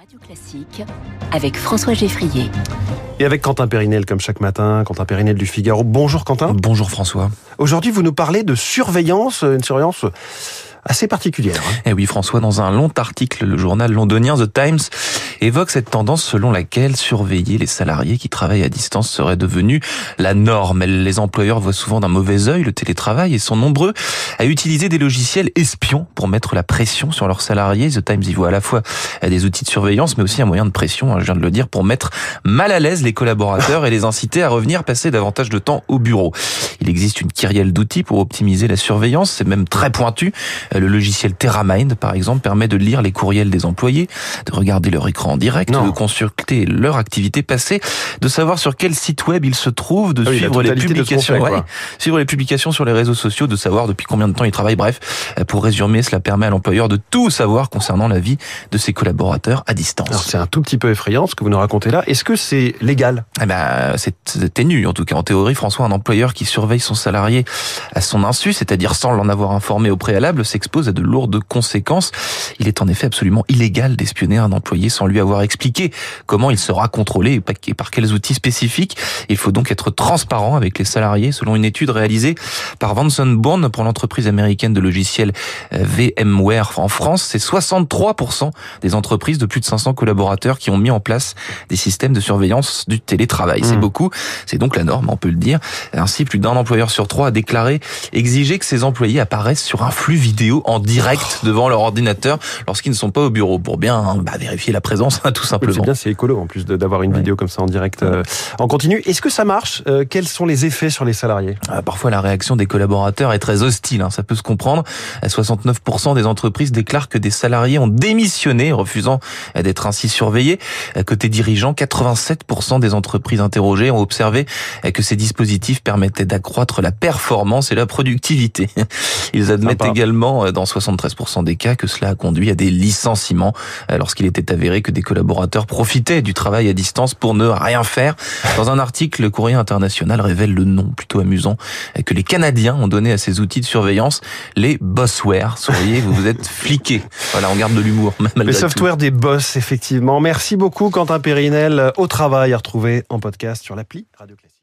Radio Classique avec François Geffrier. Et avec Quentin Périnel, comme chaque matin, Quentin Périnel du Figaro. Bonjour Quentin. Bonjour François. Aujourd'hui, vous nous parlez de surveillance, une surveillance assez particulière. Hein. Eh oui, François, dans un long article, le journal londonien The Times évoque cette tendance selon laquelle surveiller les salariés qui travaillent à distance serait devenu la norme. Les employeurs voient souvent d'un mauvais œil le télétravail et sont nombreux à utiliser des logiciels espions pour mettre la pression sur leurs salariés. The Times y voit à la fois des outils de surveillance, mais aussi un moyen de pression, hein, je viens de le dire, pour mettre mal à l'aise les collaborateurs et les inciter à revenir passer davantage de temps au bureau. Il existe une kyrielle d'outils pour optimiser la surveillance, c'est même très pointu. Le logiciel TerraMind, par exemple, permet de lire les courriels des employés, de regarder leur écran en direct, de consulter leur activité passée, de savoir sur quel site web ils se trouvent, de ah suivre les publications, suivre les publications sur les réseaux sociaux, de savoir depuis combien de temps ils travaillent. Bref, pour résumer, cela permet à l'employeur de tout savoir concernant la vie de ses collaborateurs à distance. C'est un tout petit peu effrayant ce que vous nous racontez là. Est-ce que c'est légal? Eh ben, c'est ténu en tout cas. En théorie, François, un employeur qui surveille son salarié à son insu, c'est-à-dire sans l'en avoir informé au préalable, s'expose à de lourdes conséquences. Il est en effet absolument illégal d'espionner un employé sans lui avoir expliqué comment il sera contrôlé et par quels outils spécifiques. Il faut donc être transparent avec les salariés selon une étude réalisée par Vanson Bourne pour l'entreprise américaine de logiciels euh, VMware en France. C'est 63% des entreprises de plus de 500 collaborateurs qui ont mis en place des systèmes de surveillance du télétravail. C'est mmh. beaucoup. C'est donc la norme, on peut le dire. Ainsi, plus d'un employeur sur trois a déclaré exiger que ses employés apparaissent sur un flux vidéo en direct devant leur ordinateur lorsqu'ils ne sont pas au bureau pour bien hein, bah, vérifier la présence, hein, tout simplement. c'est bien, c'est écolo en plus d'avoir une vidéo comme ça en direct euh, en continu. Est-ce que ça marche euh, Quels sont les effets sur les salariés? Ah, Parfois, la réaction des collaborateurs est très hostile. Hein, ça peut se comprendre. 69% des entreprises déclarent que des salariés ont démissionné, refusant d'être ainsi surveillés. Côté dirigeant, 87% des entreprises interrogées ont observé que ces dispositifs permettaient d'accroître la performance et la productivité. Ils admettent également euh, dans 73% des cas que cela a conduit à des licenciements euh, lorsqu'il était avéré que des collaborateurs profitaient du travail à distance pour ne rien faire. Dans un article, le Courrier international révèle le nom plutôt amusant euh, que les Canadiens ont donné à ces outils de surveillance, les bossware. Souriez, vous vous êtes fliqués. Voilà, on garde de l'humour. Le software des boss, effectivement. Merci beaucoup Quentin Périnel. Au travail à retrouver en podcast sur l'appli Radio Classique.